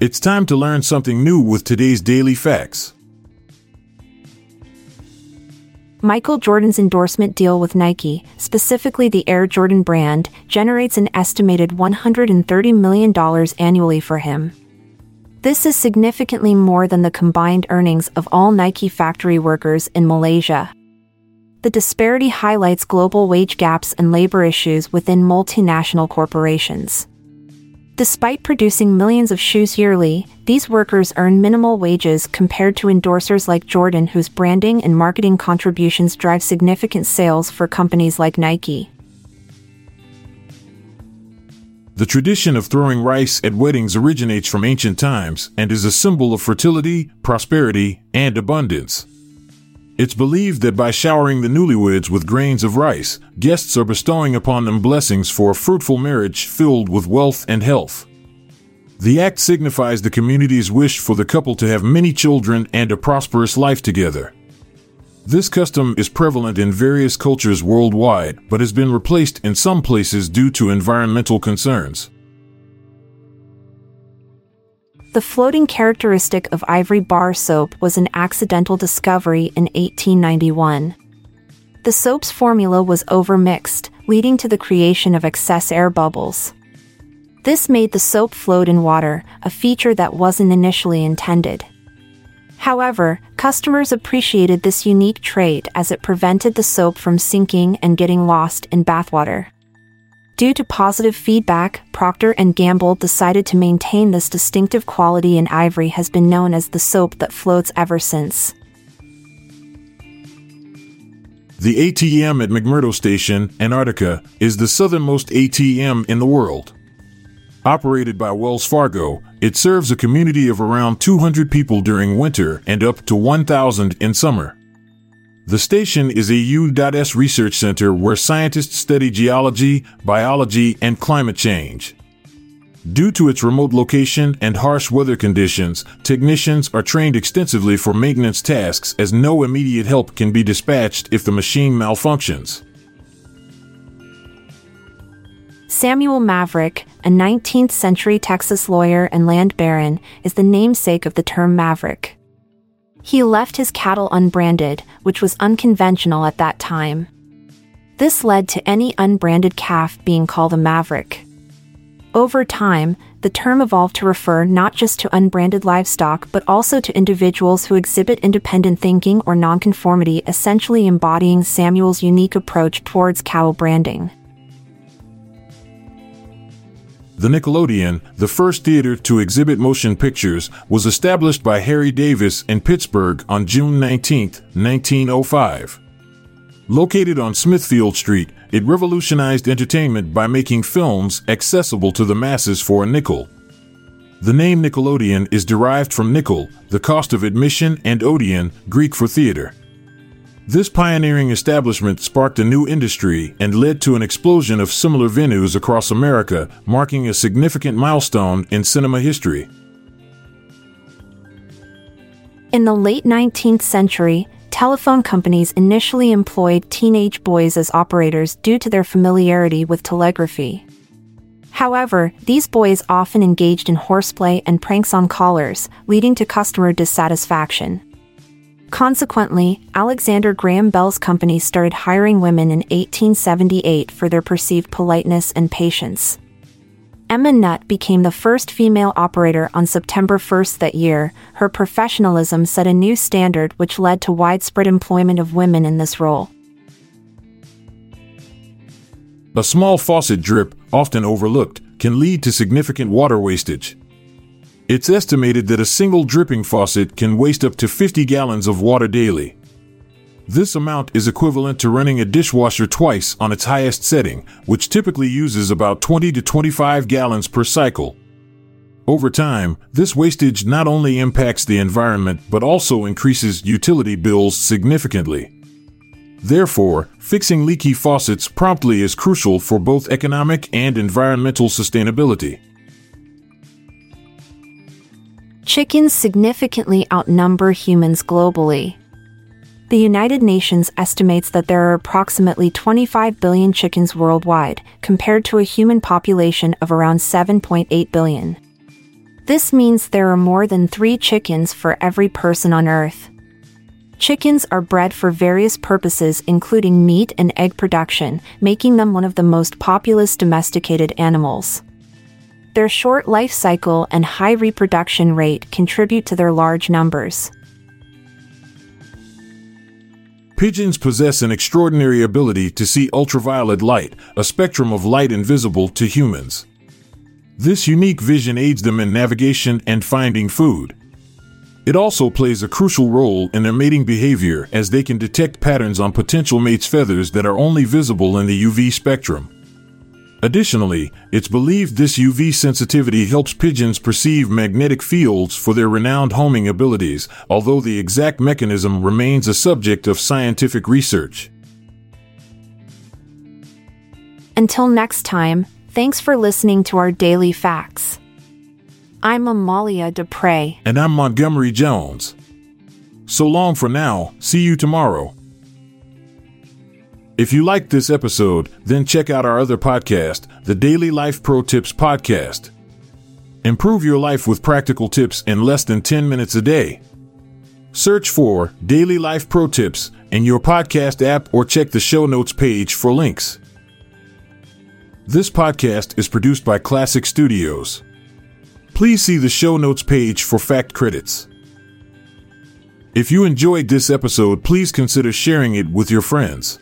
It's time to learn something new with today's daily facts. Michael Jordan's endorsement deal with Nike, specifically the Air Jordan brand, generates an estimated $130 million annually for him. This is significantly more than the combined earnings of all Nike factory workers in Malaysia. The disparity highlights global wage gaps and labor issues within multinational corporations. Despite producing millions of shoes yearly, these workers earn minimal wages compared to endorsers like Jordan, whose branding and marketing contributions drive significant sales for companies like Nike. The tradition of throwing rice at weddings originates from ancient times and is a symbol of fertility, prosperity, and abundance. It's believed that by showering the newlyweds with grains of rice, guests are bestowing upon them blessings for a fruitful marriage filled with wealth and health. The act signifies the community's wish for the couple to have many children and a prosperous life together. This custom is prevalent in various cultures worldwide, but has been replaced in some places due to environmental concerns. The floating characteristic of ivory bar soap was an accidental discovery in 1891. The soap's formula was overmixed, leading to the creation of excess air bubbles. This made the soap float in water, a feature that wasn't initially intended. However, customers appreciated this unique trait as it prevented the soap from sinking and getting lost in bathwater. Due to positive feedback, Procter & Gamble decided to maintain this distinctive quality and ivory has been known as the soap that floats ever since. The ATM at McMurdo Station, Antarctica, is the southernmost ATM in the world. Operated by Wells Fargo, it serves a community of around 200 people during winter and up to 1,000 in summer. The station is a U.S. research center where scientists study geology, biology, and climate change. Due to its remote location and harsh weather conditions, technicians are trained extensively for maintenance tasks as no immediate help can be dispatched if the machine malfunctions. Samuel Maverick, a 19th century Texas lawyer and land baron, is the namesake of the term maverick. He left his cattle unbranded, which was unconventional at that time. This led to any unbranded calf being called a maverick. Over time, the term evolved to refer not just to unbranded livestock but also to individuals who exhibit independent thinking or nonconformity, essentially embodying Samuel's unique approach towards cow branding. The Nickelodeon, the first theater to exhibit motion pictures, was established by Harry Davis in Pittsburgh on June 19, 1905. Located on Smithfield Street, it revolutionized entertainment by making films accessible to the masses for a nickel. The name Nickelodeon is derived from nickel, the cost of admission, and odeon, Greek for theater. This pioneering establishment sparked a new industry and led to an explosion of similar venues across America, marking a significant milestone in cinema history. In the late 19th century, telephone companies initially employed teenage boys as operators due to their familiarity with telegraphy. However, these boys often engaged in horseplay and pranks on callers, leading to customer dissatisfaction. Consequently, Alexander Graham Bell's company started hiring women in 1878 for their perceived politeness and patience. Emma Nutt became the first female operator on September 1st that year. Her professionalism set a new standard which led to widespread employment of women in this role. A small faucet drip, often overlooked, can lead to significant water wastage. It's estimated that a single dripping faucet can waste up to 50 gallons of water daily. This amount is equivalent to running a dishwasher twice on its highest setting, which typically uses about 20 to 25 gallons per cycle. Over time, this wastage not only impacts the environment but also increases utility bills significantly. Therefore, fixing leaky faucets promptly is crucial for both economic and environmental sustainability. Chickens significantly outnumber humans globally. The United Nations estimates that there are approximately 25 billion chickens worldwide, compared to a human population of around 7.8 billion. This means there are more than three chickens for every person on Earth. Chickens are bred for various purposes, including meat and egg production, making them one of the most populous domesticated animals. Their short life cycle and high reproduction rate contribute to their large numbers. Pigeons possess an extraordinary ability to see ultraviolet light, a spectrum of light invisible to humans. This unique vision aids them in navigation and finding food. It also plays a crucial role in their mating behavior as they can detect patterns on potential mates' feathers that are only visible in the UV spectrum. Additionally, it's believed this UV sensitivity helps pigeons perceive magnetic fields for their renowned homing abilities, although the exact mechanism remains a subject of scientific research. Until next time, thanks for listening to our daily facts. I'm Amalia Dupre. And I'm Montgomery Jones. So long for now, see you tomorrow. If you liked this episode, then check out our other podcast, the Daily Life Pro Tips Podcast. Improve your life with practical tips in less than 10 minutes a day. Search for Daily Life Pro Tips in your podcast app or check the show notes page for links. This podcast is produced by Klassic Studios. Please see the show notes page for fact credits. If you enjoyed this episode, please consider sharing it with your friends.